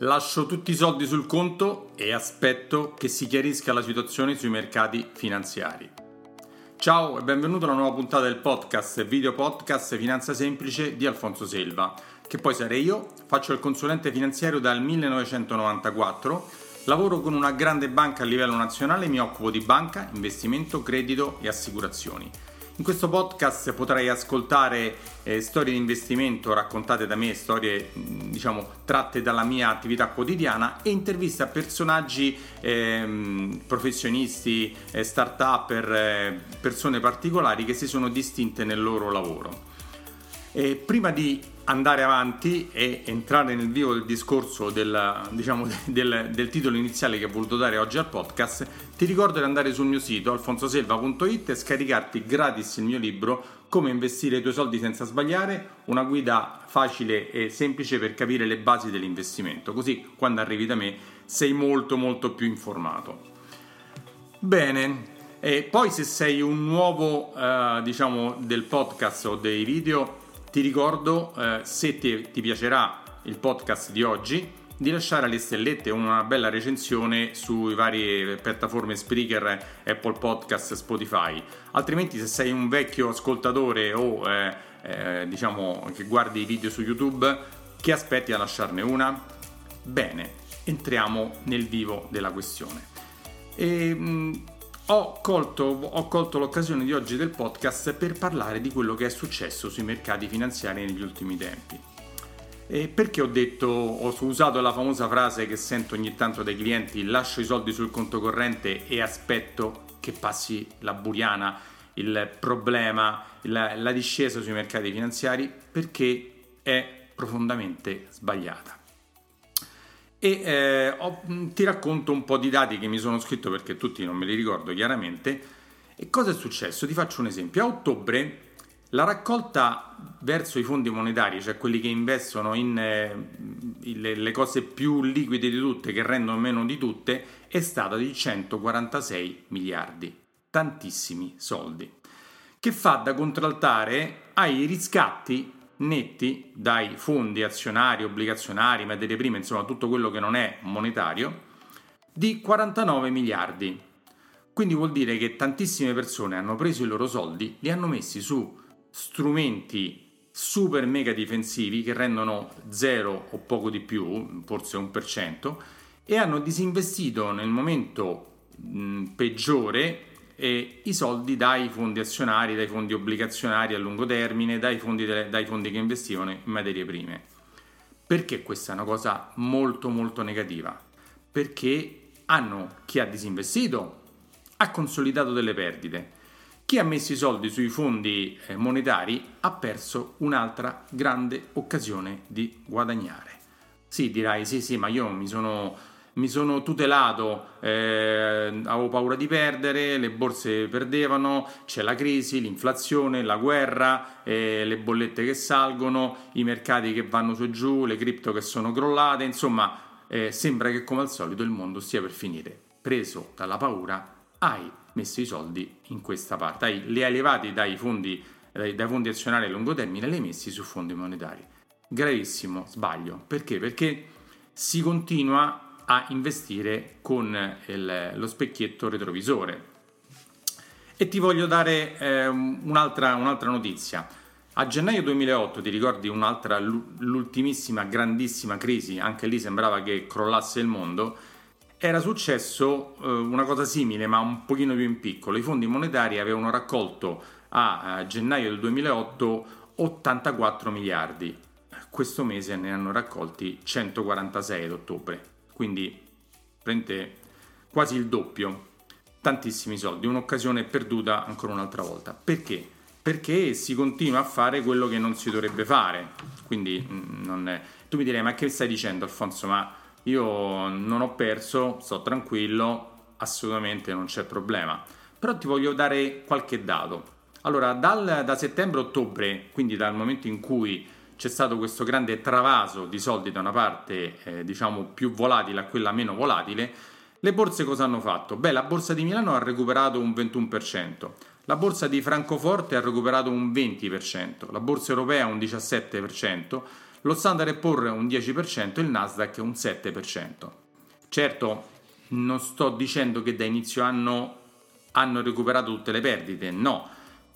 Lascio tutti i soldi sul conto e aspetto che si chiarisca la situazione sui mercati finanziari. Ciao e benvenuto alla nuova puntata del podcast video podcast Finanza Semplice di Alfonso Selva, che poi sarei io, faccio il consulente finanziario dal 1994, lavoro con una grande banca a livello nazionale e mi occupo di banca, investimento, credito e assicurazioni. In questo podcast potrai ascoltare eh, storie di investimento raccontate da me, storie diciamo tratte dalla mia attività quotidiana e interviste a personaggi eh, professionisti, eh, start-up, eh, persone particolari che si sono distinte nel loro lavoro. E prima di andare avanti e entrare nel vivo del discorso del, diciamo, del, del, titolo iniziale che ho voluto dare oggi al podcast, ti ricordo di andare sul mio sito alfonsoselva.it e scaricarti gratis il mio libro Come investire i tuoi soldi senza sbagliare, una guida facile e semplice per capire le basi dell'investimento, così quando arrivi da me sei molto molto più informato. Bene, e poi se sei un nuovo eh, diciamo del podcast o dei video ti ricordo, eh, se ti, ti piacerà il podcast di oggi, di lasciare alle stellette una bella recensione sui vari piattaforme Spreaker, Apple Podcast, Spotify. Altrimenti se sei un vecchio ascoltatore o eh, eh, diciamo che guardi i video su YouTube, che aspetti a lasciarne una? Bene, entriamo nel vivo della questione. E, mh, ho colto, ho colto, l'occasione di oggi del podcast per parlare di quello che è successo sui mercati finanziari negli ultimi tempi. E perché ho detto, ho usato la famosa frase che sento ogni tanto dai clienti, lascio i soldi sul conto corrente e aspetto che passi la buriana, il problema, la, la discesa sui mercati finanziari, perché è profondamente sbagliata e eh, ho, mm, ti racconto un po' di dati che mi sono scritto perché tutti non me li ricordo chiaramente. E cosa è successo? Ti faccio un esempio. A ottobre la raccolta verso i fondi monetari, cioè quelli che investono in eh, le, le, cose più liquide di tutte, che rendono meno di tutte, è stata di 146 miliardi. Tantissimi soldi. Che fa da contraltare ai riscatti netti dai fondi azionari, obbligazionari, materie prime, insomma tutto quello che non è monetario, di 49 miliardi. Quindi vuol dire che tantissime persone hanno preso i loro soldi, li hanno messi su strumenti super mega difensivi che rendono zero o poco di più, forse un per cento, e hanno disinvestito nel momento mh, peggiore eh, i soldi dai fondi azionari, dai fondi obbligazionari a lungo termine, dai fondi, delle, dai fondi che investivano in materie prime. Perché questa è una cosa molto molto negativa? Perché hanno, chi ha disinvestito ha consolidato delle perdite. Chi ha messo i soldi sui fondi eh, monetari ha perso un'altra grande occasione di guadagnare. Sì, dirai, sì, sì, ma io mi sono mi sono tutelato, eh, avevo paura di perdere, le borse perdevano, c'è la crisi, l'inflazione, la guerra, eh, le bollette che salgono, i mercati che vanno su e giù, le cripto che sono crollate, insomma eh, sembra che come al solito il mondo stia per finire. Preso dalla paura hai messo i soldi in questa parte, hai, li hai levati dai fondi, dai, dai fondi azionari a lungo termine e li hai messi su fondi monetari. Gravissimo sbaglio, perché? Perché si continua a investire con il, lo specchietto retrovisore. E ti voglio dare eh, un'altra, un'altra notizia. A gennaio 2008, ti ricordi un'altra, l'ultimissima grandissima crisi, anche lì sembrava che crollasse il mondo, era successo eh, una cosa simile ma un pochino più in piccolo. I fondi monetari avevano raccolto a, a gennaio del 2008 84 miliardi. Questo mese ne hanno raccolti 146 ad ottobre quindi prende quasi il doppio, tantissimi soldi, un'occasione perduta ancora un'altra volta. Perché? Perché si continua a fare quello che non si dovrebbe fare. Quindi mm, è... tu mi direi, ma che stai dicendo Alfonso? Ma io non ho perso, sto tranquillo, assolutamente non c'è problema. Però ti voglio dare qualche dato. Allora, dal, da settembre-ottobre, quindi dal momento in cui c'è stato questo grande travaso di soldi da una parte eh, diciamo più volatile a quella meno volatile, le borse cosa hanno fatto? Beh, la borsa di Milano ha recuperato un 21%, la borsa di Francoforte ha recuperato un 20%, la borsa europea un 17%, lo Standard Poor's un 10% e il Nasdaq un 7%. Certo, non sto dicendo che da inizio anno hanno recuperato tutte le perdite, no,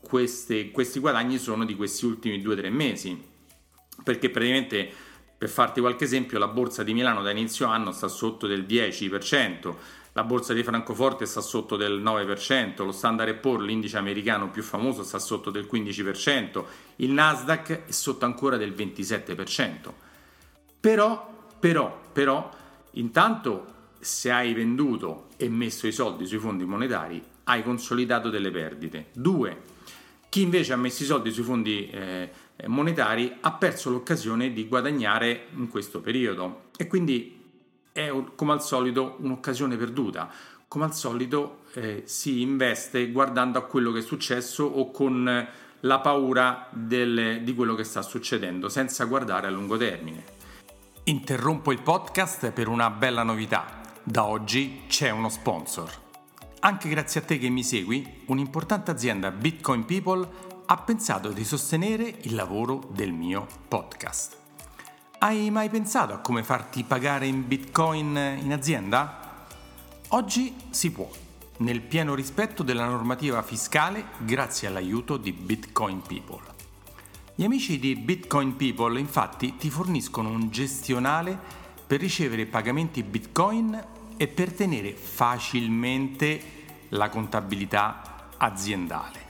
questi, questi guadagni sono di questi ultimi 2-3 mesi, perché praticamente per farti qualche esempio, la borsa di Milano da inizio anno sta sotto del 10%, la borsa di Francoforte sta sotto del 9%, lo Standard Poor's, l'indice americano più famoso, sta sotto del 15%, il Nasdaq è sotto ancora del 27%. Però, però, però, intanto se hai venduto e messo i soldi sui fondi monetari, hai consolidato delle perdite. Due, chi invece ha messo i soldi sui fondi eh, monetari ha perso l'occasione di guadagnare in questo periodo e quindi è come al solito un'occasione perduta. Come al solito eh, si investe guardando a quello che è successo o con la paura del, di quello che sta succedendo, senza guardare a lungo termine. Interrompo il podcast per una bella novità. Da oggi c'è uno sponsor. Anche grazie a te che mi segui, un'importante azienda Bitcoin People ha pensato di sostenere il lavoro del mio podcast. Hai mai pensato a come farti pagare in Bitcoin in azienda? Oggi si può, nel pieno rispetto della normativa fiscale grazie all'aiuto di Bitcoin People. Gli amici di Bitcoin People infatti ti forniscono un gestionale per ricevere pagamenti Bitcoin e per tenere facilmente la contabilità aziendale.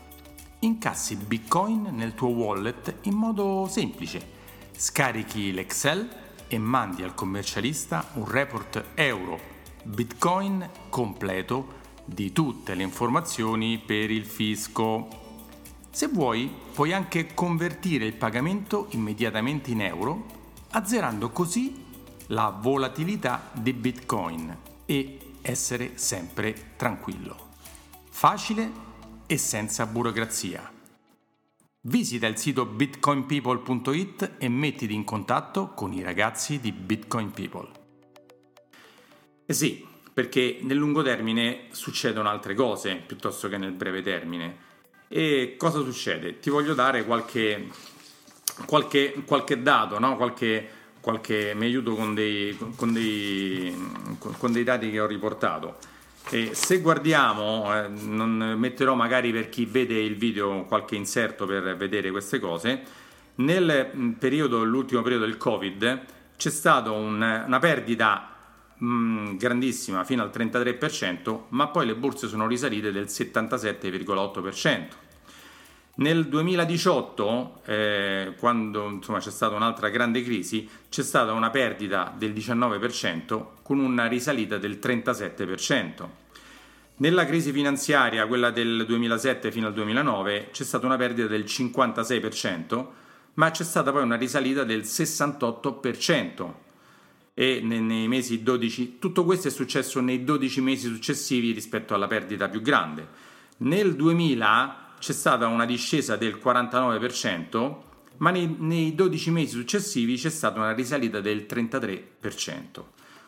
Incassi Bitcoin nel tuo wallet in modo semplice. Scarichi l'Excel e mandi al commercialista un report euro Bitcoin completo di tutte le informazioni per il fisco. Se vuoi, puoi anche convertire il pagamento immediatamente in euro, azzerando così la volatilità di Bitcoin e essere sempre tranquillo. Facile e senza burocrazia. Visita il sito bitcoinpeople.it e mettiti in contatto con i ragazzi di Bitcoin People. Eh sì, perché nel lungo termine succedono altre cose piuttosto che nel breve termine. E cosa succede? Ti voglio dare qualche, qualche, qualche dato, no? qualche, qualche, mi aiuto con dei, con, dei, con dei dati che ho riportato. E se guardiamo, eh, non metterò magari per chi vede il video qualche inserto per vedere queste cose, nel mm, periodo, l'ultimo periodo del Covid c'è stata un, una perdita mh, mm, grandissima fino al 33%, ma poi le borse sono risalite del 77,8%. Nel 2018, eh, quando insomma, c'è stata un'altra grande crisi, c'è stata una perdita del 19% con una risalita del 37%. Nella crisi finanziaria, quella del 2007 fino al 2009, c'è stata una perdita del 56%, ma c'è stata poi una risalita del 68%. E nei mesi 12, tutto questo è successo nei 12 mesi successivi rispetto alla perdita più grande. Nel 2000 c'è stata una discesa del 49%, ma nei, nei 12 mesi successivi c'è stata una risalita del 33%.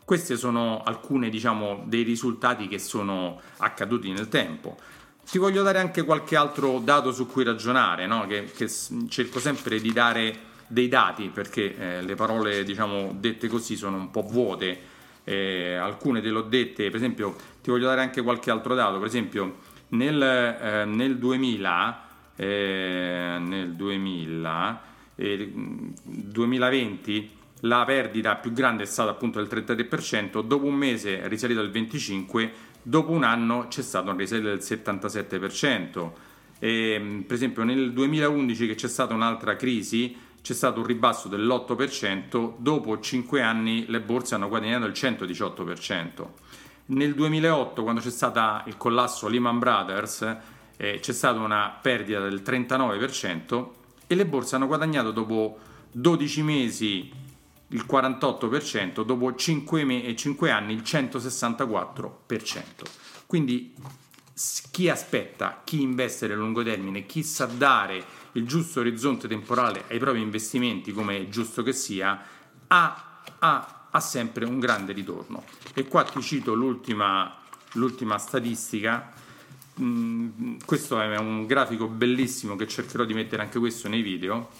Questi sono alcuni diciamo, dei risultati che sono accaduti nel tempo. Ti voglio dare anche qualche altro dato su cui ragionare, no? che, che, cerco sempre di dare dei dati perché eh, le parole diciamo, dette così sono un po' vuote, eh, alcune te le ho dette, per esempio ti voglio dare anche qualche altro dato, per esempio nel, eh, nel 2000, eh, nel 2000 eh, 2020 la perdita più grande è stata appunto del 33%, dopo un mese è risalita del 25%, dopo un anno c'è stata una risalita del 77%. E, per esempio nel 2011 che c'è stata un'altra crisi c'è stato un ribasso dell'8%, dopo 5 anni le borse hanno guadagnato il 118%. Nel 2008, quando c'è stato il collasso Lehman Brothers, eh, c'è stata una perdita del 39% e le borse hanno guadagnato dopo 12 mesi il 48%, dopo 5, me- 5 anni il 164%. Quindi chi aspetta, chi investe nel lungo termine, chi sa dare il giusto orizzonte temporale ai propri investimenti, come è giusto che sia, ha, ha ha sempre un grande ritorno. E qua ti cito l'ultima, l'ultima statistica. Mm, questo è un grafico bellissimo che cercherò di mettere anche questo nei video,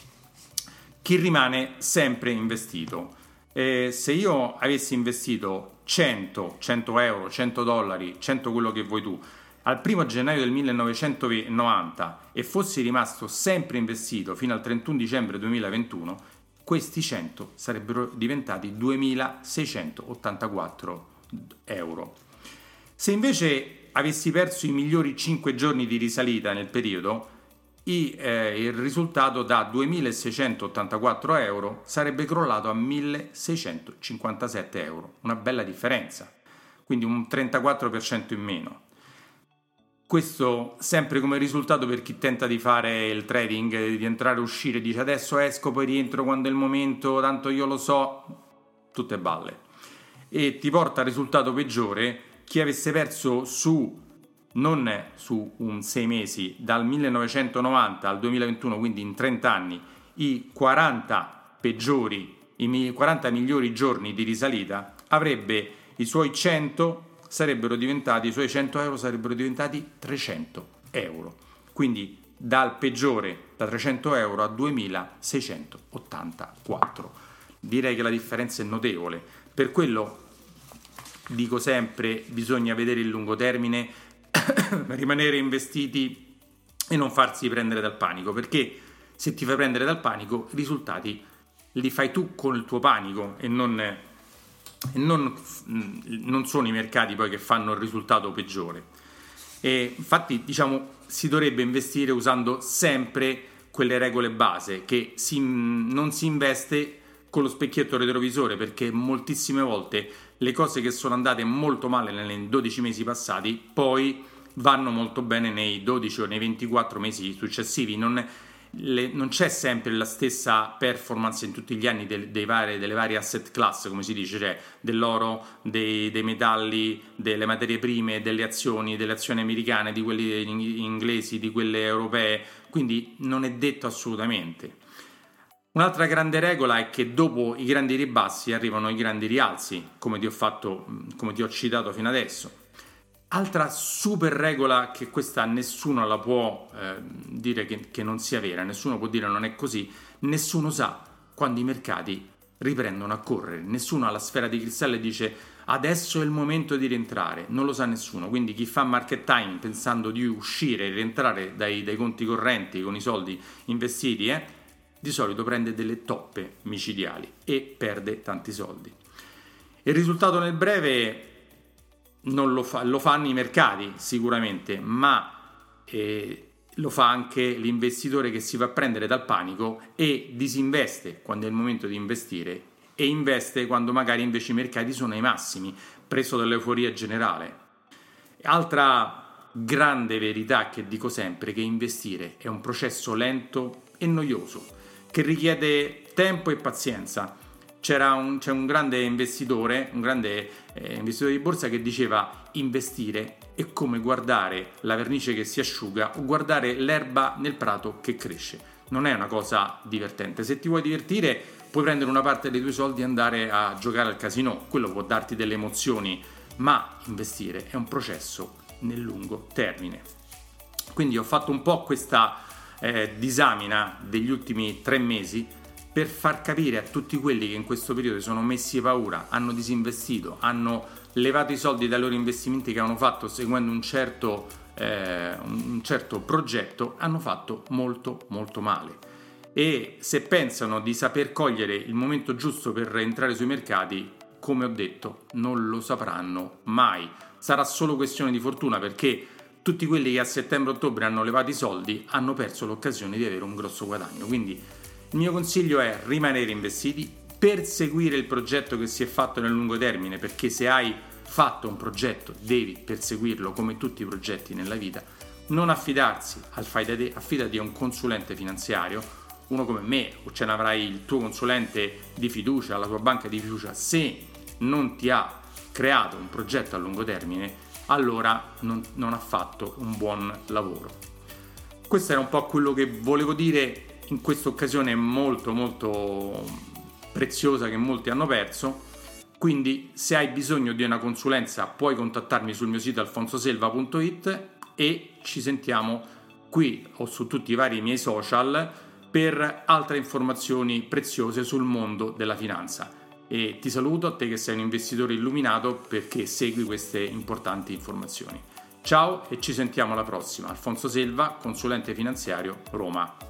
chi rimane sempre investito. Eh, se io avessi investito 100, 100 euro, 100 dollari, 100 quello che vuoi tu, al 1 gennaio del 1990 e fossi rimasto sempre investito fino al 31 dicembre 2021, questi 100 sarebbero diventati 2684 euro. Se invece avessi perso i migliori 5 giorni di risalita nel periodo, eh, il risultato da 2684 euro sarebbe crollato a 1657 euro, una bella differenza, quindi un 34% in meno. Questo sempre come risultato per chi tenta di fare il trading, di entrare e uscire, dice adesso esco, poi rientro quando è il momento, tanto io lo so, tutte balle. E ti porta al risultato peggiore chi avesse perso su non su un 6 mesi, dal 1990 al 2021, quindi in 30 anni, i 40 peggiori, i 40 migliori giorni di risalita, avrebbe i suoi 100 sarebbero diventati, i suoi 100 euro sarebbero diventati 300 euro. Quindi dal peggiore da 300 euro a 2684. Direi che la differenza è notevole. Per quello dico sempre bisogna vedere il lungo termine, rimanere investiti e non farsi prendere dal panico, perché se ti fai prendere dal panico i risultati li fai tu con il tuo panico e non non, non, sono i mercati poi che fanno il risultato peggiore. E infatti, diciamo, si dovrebbe investire usando sempre quelle regole base che si, non si investe con lo specchietto retrovisore perché moltissime volte le cose che sono andate molto male nei 12 mesi passati poi vanno molto bene nei 12 o nei 24 mesi successivi. Non, le, non c'è sempre la stessa performance in tutti gli anni del, vari, delle varie asset class, come si dice, cioè dell'oro, dei, dei, metalli, delle materie prime, delle azioni, delle azioni americane, di quelle inglesi, di quelle europee, quindi non è detto assolutamente. Un'altra grande regola è che dopo i grandi ribassi arrivano i grandi rialzi, come ti ho, fatto, come ti ho citato fino adesso. Altra super regola che questa nessuno la può eh, dire che, che, non sia vera, nessuno può dire non è così, nessuno sa quando i mercati riprendono a correre, nessuno ha la sfera di cristallo e dice adesso è il momento di rientrare, non lo sa nessuno, quindi chi fa market time pensando di uscire e rientrare dai, dai conti correnti con i soldi investiti, eh, di solito prende delle toppe micidiali e perde tanti soldi. Il risultato nel breve lo, fa, lo fanno i mercati sicuramente, ma eh, lo fa anche l'investitore che si fa prendere dal panico e disinveste quando è il momento di investire e investe quando magari invece i mercati sono ai massimi, preso dall'euforia generale. Altra grande verità che dico sempre è che investire è un processo lento e noioso, che richiede tempo e pazienza c'era un, c'è un grande investitore, un grande eh, investitore di borsa che diceva investire è come guardare la vernice che si asciuga o guardare l'erba nel prato che cresce. Non è una cosa divertente. Se ti vuoi divertire, puoi prendere una parte dei tuoi soldi e andare a giocare al casino, quello può darti delle emozioni, ma investire è un processo nel lungo termine. Quindi ho fatto un po' questa eh, disamina degli ultimi tre mesi per far capire a tutti quelli che in questo periodo sono messi paura, hanno disinvestito, hanno levato i soldi dai loro investimenti che hanno fatto seguendo un certo, eh, un certo progetto, hanno fatto molto molto male. E se pensano di saper cogliere il momento giusto per entrare sui mercati, come ho detto, non lo sapranno mai. Sarà solo questione di fortuna perché tutti quelli che a settembre-ottobre hanno levato i soldi hanno perso l'occasione di avere un grosso guadagno. Quindi il mio consiglio è rimanere investiti, perseguire il progetto che si è fatto nel lungo termine, perché se hai fatto un progetto devi perseguirlo come tutti i progetti nella vita, non affidarsi al fai da te, affidati a un consulente finanziario, uno come me, o ce n'avrai il tuo consulente di fiducia, la tua banca di fiducia, se non ti ha creato un progetto a lungo termine, allora non, non ha fatto un buon lavoro. Questo era un po' quello che volevo dire in questa occasione molto molto preziosa che molti hanno perso. Quindi se hai bisogno di una consulenza puoi contattarmi sul mio sito alfonsoselva.it e ci sentiamo qui o su tutti i vari miei social per altre informazioni preziose sul mondo della finanza. E ti saluto a te che sei un investitore illuminato perché segui queste importanti informazioni. Ciao e ci sentiamo alla prossima. Alfonso Selva, consulente finanziario, Roma.